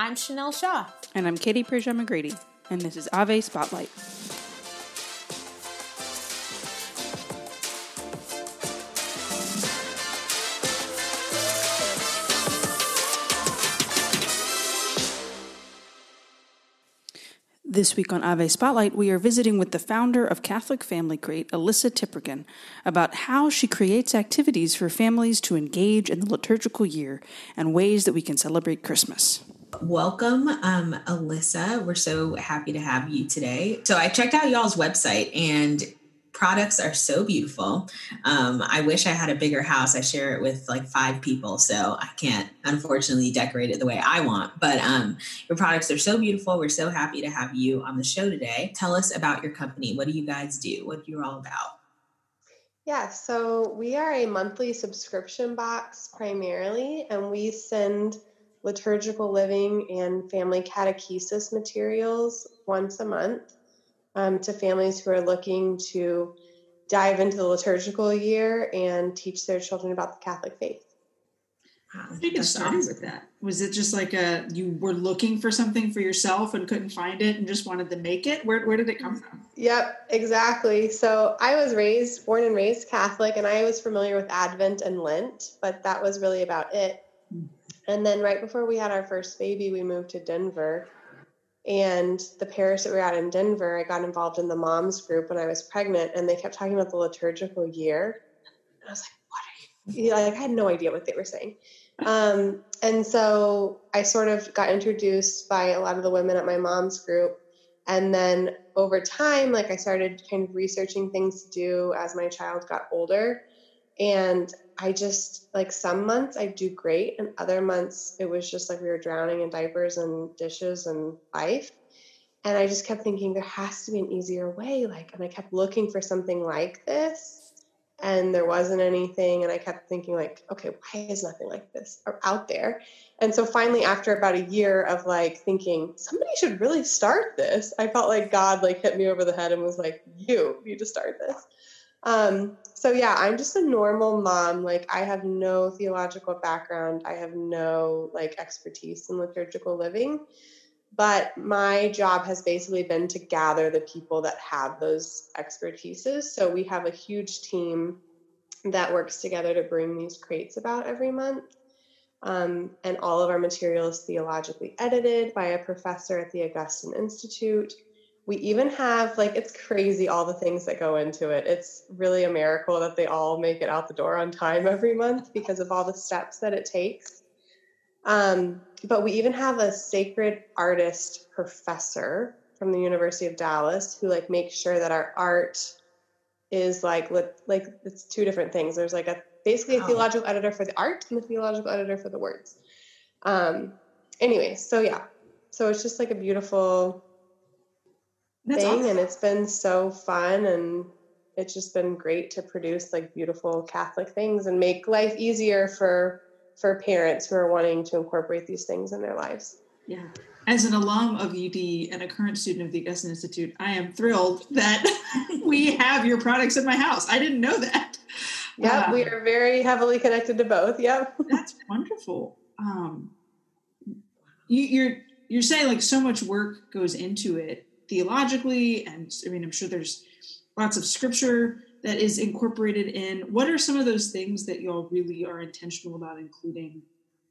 I'm Chanel Shaw. And I'm Katie Prejean McGrady. And this is Ave Spotlight. This week on Ave Spotlight, we are visiting with the founder of Catholic Family Crate, Alyssa Tiprigan, about how she creates activities for families to engage in the liturgical year and ways that we can celebrate Christmas. Welcome, um, Alyssa. We're so happy to have you today. So, I checked out y'all's website and products are so beautiful. Um, I wish I had a bigger house. I share it with like five people, so I can't unfortunately decorate it the way I want. But um, your products are so beautiful. We're so happy to have you on the show today. Tell us about your company. What do you guys do? What you're you all about? Yeah, so we are a monthly subscription box primarily, and we send liturgical living and family catechesis materials once a month um, to families who are looking to dive into the liturgical year and teach their children about the Catholic faith. Wow, How did you get started with that? Was it just like a you were looking for something for yourself and couldn't find it and just wanted to make it? Where where did it come from? Yep, exactly. So I was raised, born and raised Catholic, and I was familiar with Advent and Lent, but that was really about it. And then right before we had our first baby, we moved to Denver and the parish that we were at in Denver, I got involved in the moms group when I was pregnant, and they kept talking about the liturgical year. And I was like, what are you? Like, I had no idea what they were saying. Um, and so I sort of got introduced by a lot of the women at my mom's group. And then over time, like I started kind of researching things to do as my child got older. And I just like some months I do great, and other months it was just like we were drowning in diapers and dishes and life. And I just kept thinking there has to be an easier way. Like, and I kept looking for something like this, and there wasn't anything. And I kept thinking, like, okay, why is nothing like this out there? And so finally, after about a year of like thinking somebody should really start this, I felt like God like hit me over the head and was like, you need to start this. Um, so yeah, I'm just a normal mom. Like I have no theological background. I have no like expertise in liturgical living. But my job has basically been to gather the people that have those expertises. So we have a huge team that works together to bring these crates about every month. Um, and all of our material is theologically edited by a professor at the Augustine Institute we even have like it's crazy all the things that go into it. It's really a miracle that they all make it out the door on time every month because of all the steps that it takes. Um, but we even have a sacred artist professor from the university of dallas who like makes sure that our art is like like it's two different things. There's like a basically a theological editor for the art and a theological editor for the words. Um anyway so yeah. So it's just like a beautiful that's thing awesome. and it's been so fun and it's just been great to produce like beautiful catholic things and make life easier for for parents who are wanting to incorporate these things in their lives. Yeah. As an alum of ud and a current student of the augustine institute i am thrilled that we have your products in my house. I didn't know that. Yeah uh, we are very heavily connected to both yep. That's wonderful. Um you, you're you're saying like so much work goes into it theologically and i mean i'm sure there's lots of scripture that is incorporated in. What are some of those things that y'all really are intentional about including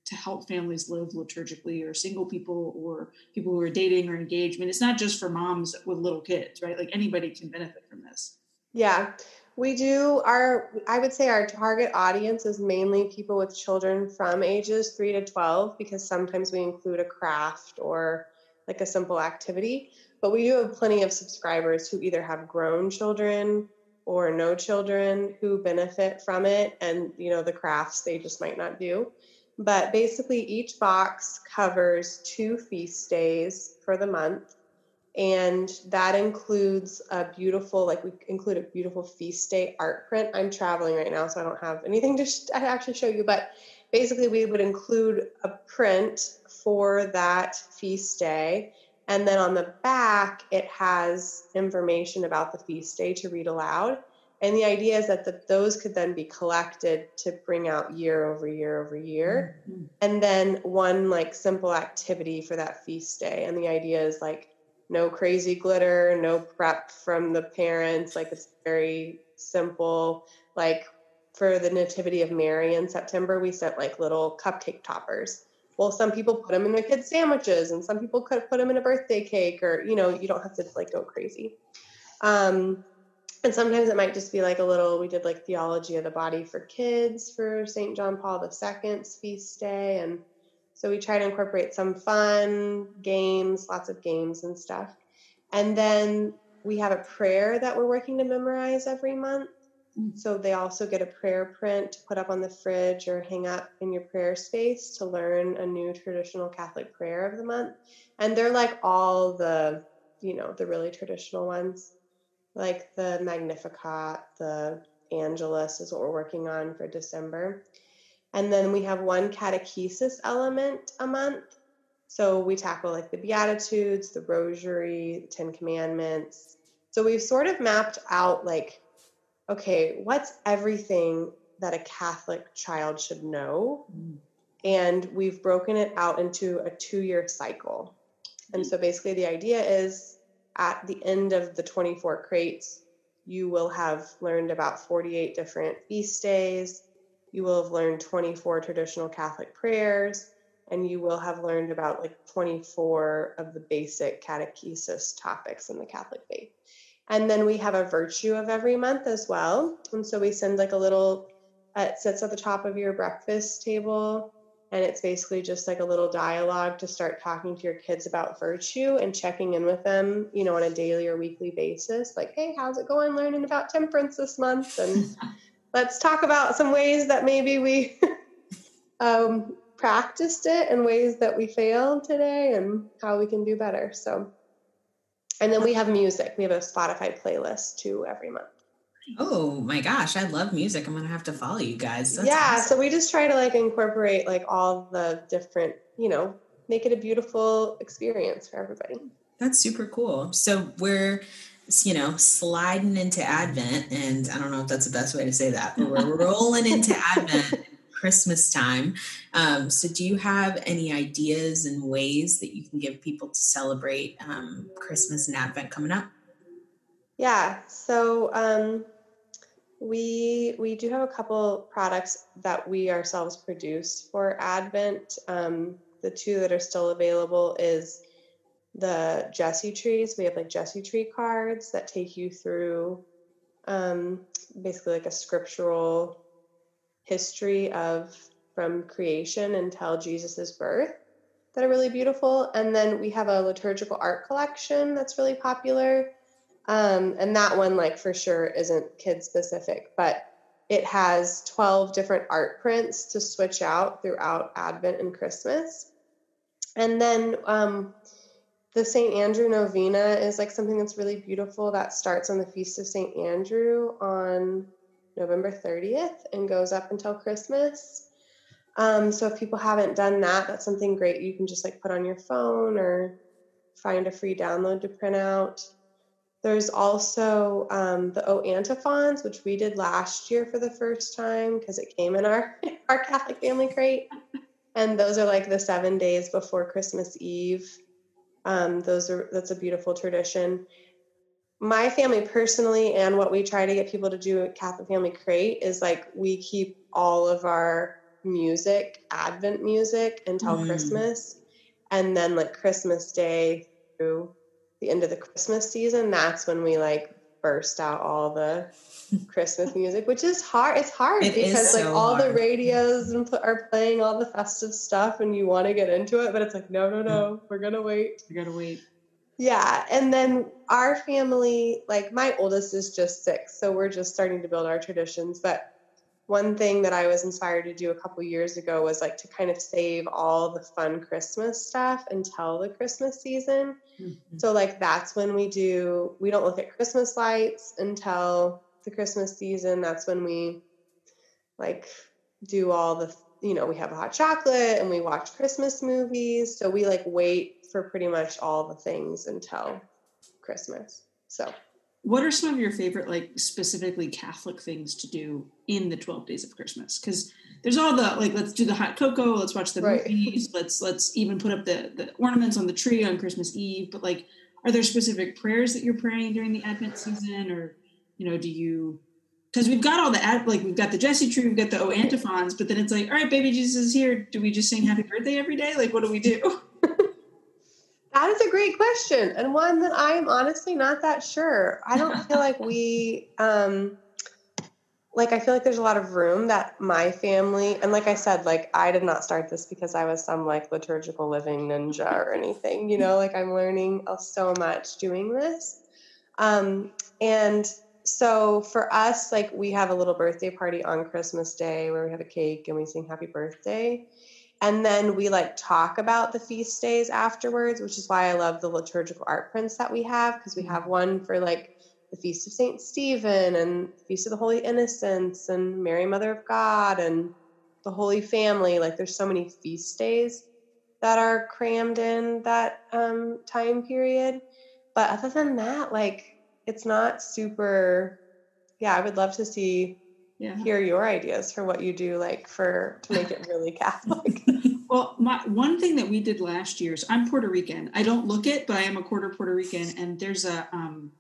to help families live liturgically or single people or people who are dating or engaged? I mean, it's not just for moms with little kids right? Like anybody can benefit from this. Yeah. We do our i would say our target audience is mainly people with children from ages 3 to 12 because sometimes we include a craft or like a simple activity but we do have plenty of subscribers who either have grown children or no children who benefit from it and you know the crafts they just might not do. But basically each box covers two feast days for the month and that includes a beautiful like we include a beautiful feast day art print i'm traveling right now so i don't have anything to sh- actually show you but basically we would include a print for that feast day and then on the back, it has information about the feast day to read aloud. And the idea is that the, those could then be collected to bring out year over year over year. Mm-hmm. And then one like simple activity for that feast day. And the idea is like no crazy glitter, no prep from the parents. Like it's very simple. Like for the Nativity of Mary in September, we sent like little cupcake toppers. Well, some people put them in their kids' sandwiches, and some people could put them in a birthday cake, or you know, you don't have to like go crazy. Um, and sometimes it might just be like a little. We did like theology of the body for kids for St. John Paul II's feast day, and so we try to incorporate some fun games, lots of games and stuff. And then we have a prayer that we're working to memorize every month. Mm-hmm. So they also get a prayer print to put up on the fridge or hang up in your prayer space to learn a new traditional Catholic prayer of the month. And they're like all the, you know, the really traditional ones, like the Magnificat, the Angelus is what we're working on for December. And then we have one catechesis element a month. So we tackle like the Beatitudes, the Rosary, the Ten Commandments. So we've sort of mapped out like okay, what's everything that a Catholic child should know? Mm. And we've broken it out into a two year cycle. And so basically, the idea is at the end of the 24 crates, you will have learned about 48 different feast days. You will have learned 24 traditional Catholic prayers, and you will have learned about like 24 of the basic catechesis topics in the Catholic faith. And then we have a virtue of every month as well. And so we send like a little, uh, it sits at the top of your breakfast table. And it's basically just like a little dialogue to start talking to your kids about virtue and checking in with them, you know, on a daily or weekly basis. Like, hey, how's it going learning about temperance this month? And let's talk about some ways that maybe we um, practiced it and ways that we failed today and how we can do better. So and then we have music. We have a Spotify playlist too every month. Oh my gosh, I love music. I'm gonna have to follow you guys. That's yeah, awesome. so we just try to like incorporate like all the different, you know, make it a beautiful experience for everybody. That's super cool. So we're you know, sliding into Advent, and I don't know if that's the best way to say that, but we're rolling into Advent Christmas time. Um, so, do you have any ideas and ways that you can give people to celebrate um, Christmas and Advent coming up? Yeah. So, um, we we do have a couple products that we ourselves produce for Advent. Um, the two that are still available is the Jesse trees. We have like Jesse tree cards that take you through um, basically like a scriptural history of from creation until Jesus's birth that are really beautiful. And then we have a liturgical art collection that's really popular. Um, and that one, like for sure, isn't kid specific, but it has 12 different art prints to switch out throughout Advent and Christmas. And then um, the St. Andrew Novena is like something that's really beautiful that starts on the Feast of St. Andrew on November 30th and goes up until Christmas. Um, so if people haven't done that, that's something great you can just like put on your phone or find a free download to print out. There's also um, the O antiphons, which we did last year for the first time because it came in our our Catholic family crate, and those are like the seven days before Christmas Eve. Um, those are that's a beautiful tradition my family personally and what we try to get people to do at Catholic Family Crate is like we keep all of our music, Advent music until mm. Christmas. And then like Christmas Day through the end of the Christmas season, that's when we like burst out all the Christmas music, which is hard. It's hard it because like all hard. the radios are playing all the festive stuff and you want to get into it, but it's like, no, no, no, we're going to wait. We got to wait. Yeah. And then our family, like my oldest is just six, so we're just starting to build our traditions. But one thing that I was inspired to do a couple years ago was like to kind of save all the fun Christmas stuff until the Christmas season. Mm-hmm. So, like, that's when we do, we don't look at Christmas lights until the Christmas season. That's when we like do all the, you know, we have a hot chocolate and we watch Christmas movies. So, we like wait for pretty much all the things until Christmas. So what are some of your favorite like specifically catholic things to do in the 12 days of christmas because there's all the like let's do the hot cocoa let's watch the Right. movies let's let's even put up the the ornaments on the tree on christmas eve but like are there specific prayers that you're praying during the advent season or you know do you because we've got all the ad like we've got the jesse tree we've got the o antiphons but then it's like all right baby jesus is here do we just sing happy birthday every day like what do we do That is a great question and one that I'm honestly not that sure. I don't feel like we um like I feel like there's a lot of room that my family and like I said like I did not start this because I was some like liturgical living ninja or anything, you know, like I'm learning uh, so much doing this. Um and so for us like we have a little birthday party on Christmas day where we have a cake and we sing happy birthday. And then we like talk about the feast days afterwards which is why i love the liturgical art prints that we have because we have one for like the feast of saint stephen and the feast of the holy innocents and mary mother of god and the holy family. Like there's so many feast days that are crammed in that um, time period. But other than that like it's not super yeah i would love to see yeah hear your ideas for what you do like for to make it really catholic Well, my one thing that we did last year is I'm Puerto Rican. I don't look it, but I am a quarter Puerto Rican, and there's a um,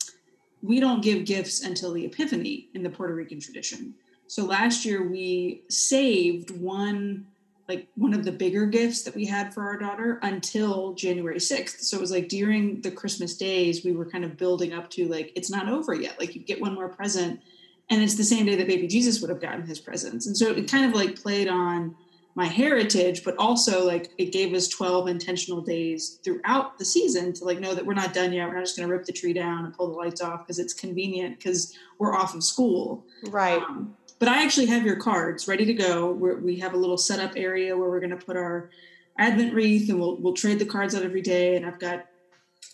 we don't give gifts until the Epiphany in the Puerto Rican tradition. So last year we saved one like one of the bigger gifts that we had for our daughter until January 6th. So it was like during the Christmas days we were kind of building up to like it's not over yet. Like you get one more present and it's the same day that baby Jesus would have gotten his presents. And so it kind of like played on my heritage, but also like it gave us 12 intentional days throughout the season to like know that we're not done yet. We're not just going to rip the tree down and pull the lights off because it's convenient because we're off of school. right Um, but I actually have your cards ready to go. We're, we have a little setup area where we're going to put our Advent wreath, and we'll we'll trade the cards out every day. And I've got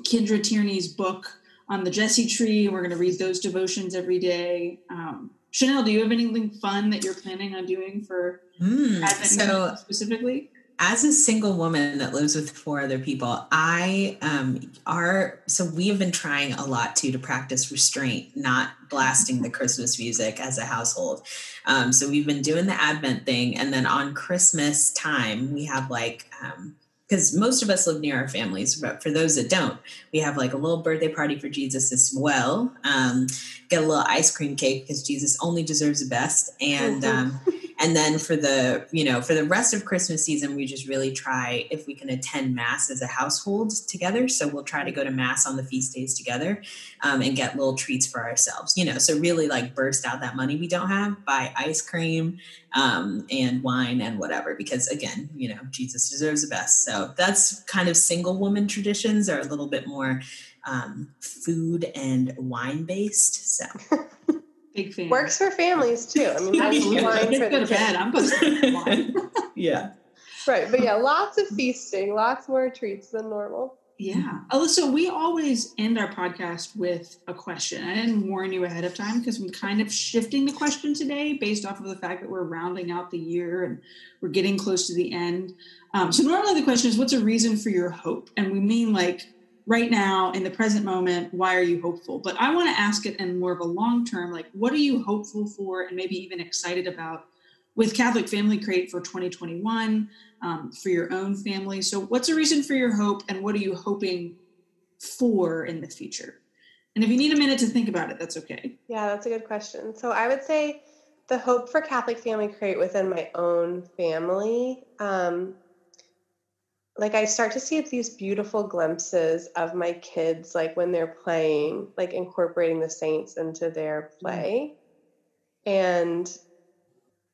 Kendra Tierney's book on the Jesse tree, and we're going to read those devotions every day. Um, Chanel, do you have anything fun that you're planning on doing for Mm, Advent so specifically? As a single woman that lives with four other people i um are so we have been trying a lot too to practice restraint not blasting the christmas music as a household um so we've been doing the advent thing and then on christmas time we have like um because most of us live near our families, but for those that don't, we have like a little birthday party for Jesus as well. Um, get a little ice cream cake because Jesus only deserves the best, and Mhm. um, and then for the you know for the rest of christmas season we just really try if we can attend mass as a household together so we'll try to go to mass on the feast days together um, and get little treats for ourselves you know so really like burst out that money we don't have buy ice cream um, and wine and whatever because again you know jesus deserves the best. So that's kind of single woman traditions are a little bit more um, food and wine based so Big fan. works for families too i mean that's Yeah. wine Kids for the to bed. kids. I'm going to wine. yeah right but yeah lots of feasting lots more treats than normal Yeah. Alyssa, we always end our podcast with a question. I didn't warn you ahead of time because I'm kind of shifting the question today based off of the fact that we're rounding out the year and we're getting close to the end. Um, so, normally the question is, what's a reason for your hope? And we mean like right now in the present moment, why are you hopeful? But I want to ask it in more of a long term, like, what are you hopeful for and maybe even excited about with Catholic Family Crate for 2021? um, for your own family. So, what's a reason for your hope, and what are you hoping for in the future? And if you need a minute to think about it, that's okay. yeah that's a good question so i would say the hope for catholic family crate within my own family um, like i start to see these beautiful glimpses of my kids like when they're playing like incorporating the saints into their mm-hmm. play. And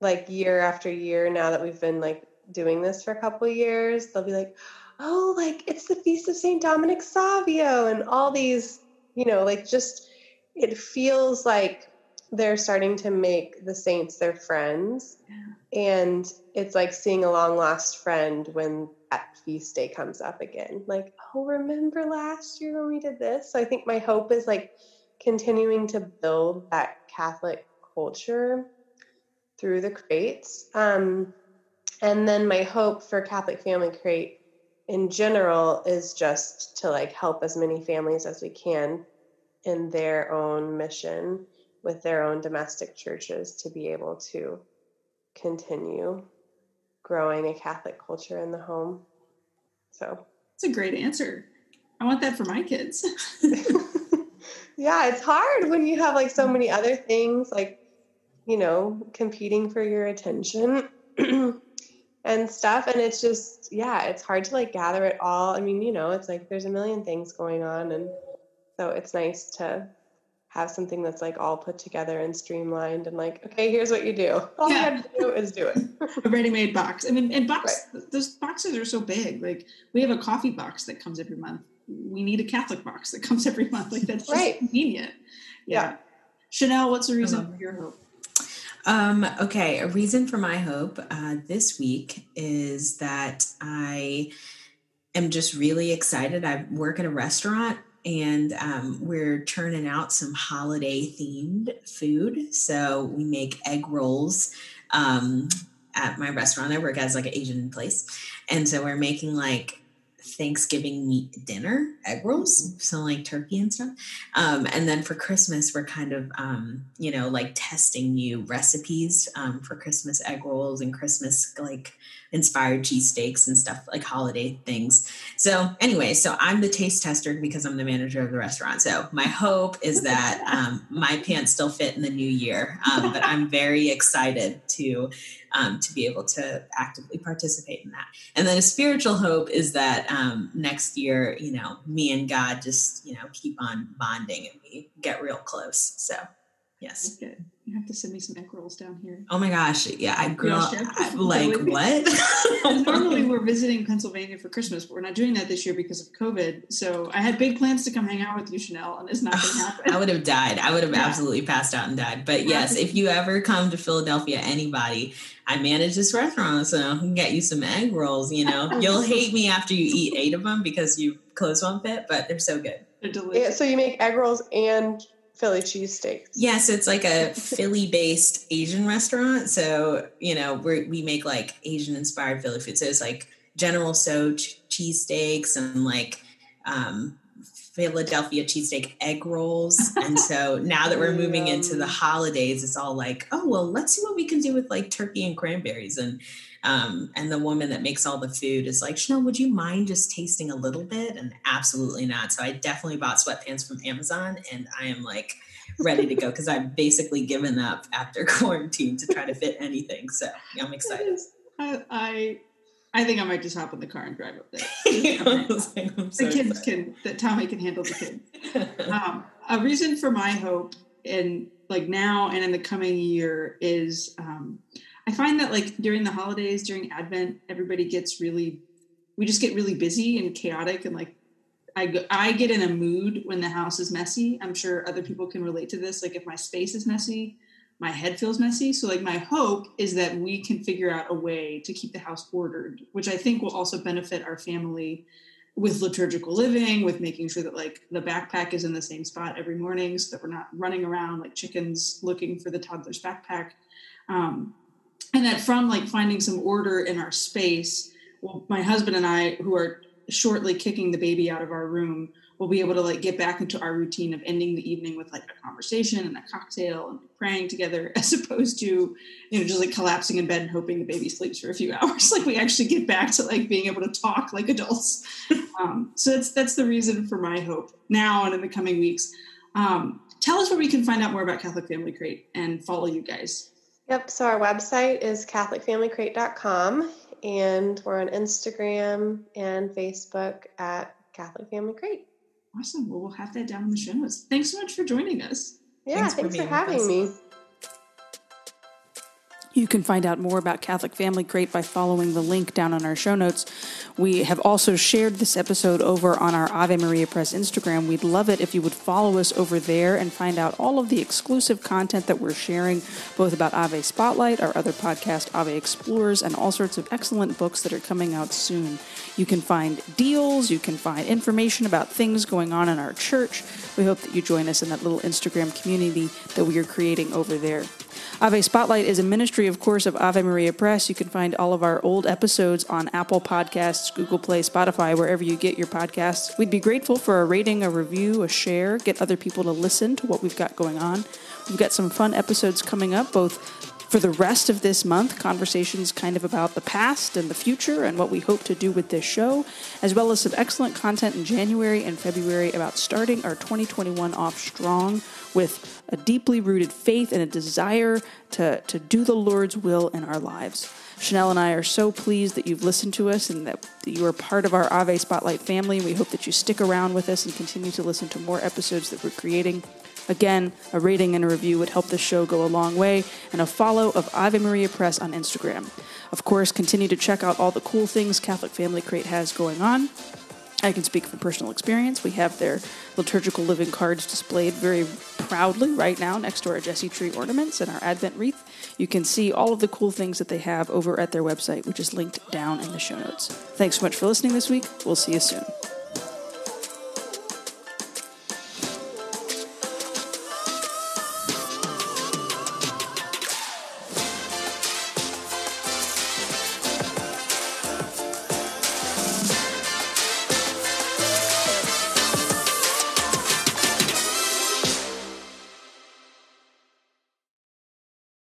like year after year now that we've been like doing this for a couple of years they'll be like oh like it's the feast of saint dominic savio and all these you know like just it feels like they're starting to make the saints their friends. And it's like seeing a long lost friend when that feast day comes up again. Like oh remember last year when we did this? So i think my hope is like continuing to build that catholic culture through the crates. Um, and then my hope for catholic family crate in general is just to like help as many families as we can in their own mission with their own domestic churches to be able to continue growing a Catholic culture in the home. So it's a great answer. I want that for my kids. yeah, it's hard when you have like so many other things like, you know, competing for your attention and stuff. And it's just, yeah, it's hard to like gather it all. I mean, you know, it's like there's a million things going on. And so it's nice to have something that's like all put together and streamlined and like, okay, here's what you do. All yeah. you have to do is do it. a ready-made box. I mean, and box right. those boxes are so big. Like we have a coffee box that comes every month. We need a Catholic box that comes every month. Like that's right. convenient. Yeah. yeah. Chanel, what's the reason for your hope? Um, okay, a reason for my hope uh, this week is that I am just really excited. I work at a restaurant and um, we're churning out some holiday themed food. So we make egg rolls um, at my restaurant. I work as like an Asian place, and so we're making like Thanksgiving meat dinner egg rolls, so like turkey and stuff. Um, and then for Christmas, we're kind of, um, you know, like testing new recipes um, for Christmas egg rolls and Christmas like inspired cheesesteaks and stuff like holiday things. So anyway, so I'm the taste tester because I'm the manager of the restaurant. So my hope is that um, my pants still fit in the new year, um, but I'm very excited to um, to be able to actively participate in that. And then a spiritual hope is that um, next year, you know, me and God just you know keep on bonding and we get real close. So yes. Good. You have to send me some egg rolls down here. Oh my gosh. Yeah, I grew up like what? normally we're visiting Pennsylvania for Christmas, but we're not doing that this year because of COVID. So I had big plans to come hang out with you, Chanel, and it's not gonna happen. I would have died. I would have yeah. absolutely passed out and died. But yes, if you ever come to Philadelphia, anybody, I manage this restaurant, so I can get you some egg rolls. You know, you'll hate me after you eat eight of them because you clothes won't fit, but they're so good. They're delicious. Yeah, so you make egg rolls and Philly cheesesteaks. Yes, it's like a Philly based Asian restaurant. So, you know, we we make like Asian inspired Philly food. So it's like General Tso cheesesteaks and like um, Philadelphia cheesesteak egg rolls. And so now that we're moving into the holidays, it's all like, oh, well, let's see what we can do with like turkey and cranberries. And um, and the woman that makes all the food is like, Chanel, would you mind just tasting a little bit? And absolutely not. So I definitely bought sweatpants from Amazon and I am like ready to go because I've basically given up after quarantine to try to fit anything. So I'm excited. I, I I think I might just hop in the car and drive up there. the so kids excited. can, that Tommy can handle the kids. um, a reason for my hope in like now and in the coming year is um, I find that like during the holidays, during Advent, everybody gets really, we just get really busy and chaotic and like I, go, I get in a mood when the house is messy. I'm sure other people can relate to this. Like if my space is messy, my head feels messy. So like my hope is that we can figure out a way to keep the house ordered, which I think will also benefit our family with liturgical living, with making sure that like the backpack is in the same spot every morning so that we're not running around like chickens looking for the toddler's backpack. Um, and that from like finding some order in our space well my husband and i who are shortly kicking the baby out of our room we'll be able to like get back into our routine of ending the evening with like a conversation and a cocktail and praying together as opposed to you know just like collapsing in bed and hoping the baby sleeps for a few hours. Like we actually get back to like being able to talk like adults. Um, so that's that's the reason for my hope now and in the coming weeks. Um, tell us where we can find out more about catholic family crate and follow you guys. Yep. So our website is CatholicFamilyCrate.com, and we're on Instagram and Facebook at Catholic Family Crate. Awesome. Well, we'll have that down in the show notes. Thanks so much for joining us. Yeah, thanks, thanks for, for having me. You can find out more about Catholic Family Crate by following the link down on our show notes. We have also shared this episode over on our Ave Maria Press Instagram. We'd love it if you would follow us over there and find out all of the exclusive content that we're sharing, both about Ave Spotlight, our other podcast, Ave Explorers, and all sorts of excellent books that are coming out soon. You can find deals, you can find information about things going on in our church. We hope that you join us in that little Instagram community that we are creating over there. Ave Spotlight is a ministry, of course, of Ave Maria Press. You can find all of our old episodes on Apple Podcasts, Google Play, Spotify, wherever you get your podcasts. We'd be grateful for a rating, a review, a share, get other people to listen to what we've got going on. We've got some fun episodes coming up, both for the rest of this month, conversations kind of about the past and the future and what we hope to do with this show, as well as some excellent content in January and February about starting our 2021 off strong with a deeply rooted faith and a desire to, to do the Lord's will in our lives. Chanel and I are so pleased that you've listened to us and that you are part of our Ave Spotlight family. We hope that you stick around with us and continue to listen to more episodes that we're creating. Again, a rating and a review would help this show go a long way, and a follow of Ave Maria Press on Instagram. Of course, continue to check out all the cool things Catholic Family Crate has going on. I can speak from personal experience. We have their liturgical living cards displayed very proudly right now next to our Jesse tree ornaments and our Advent wreath. You can see all of the cool things that they have over at their website, which is linked down in the show notes. Thanks so much for listening this week. We'll see you soon.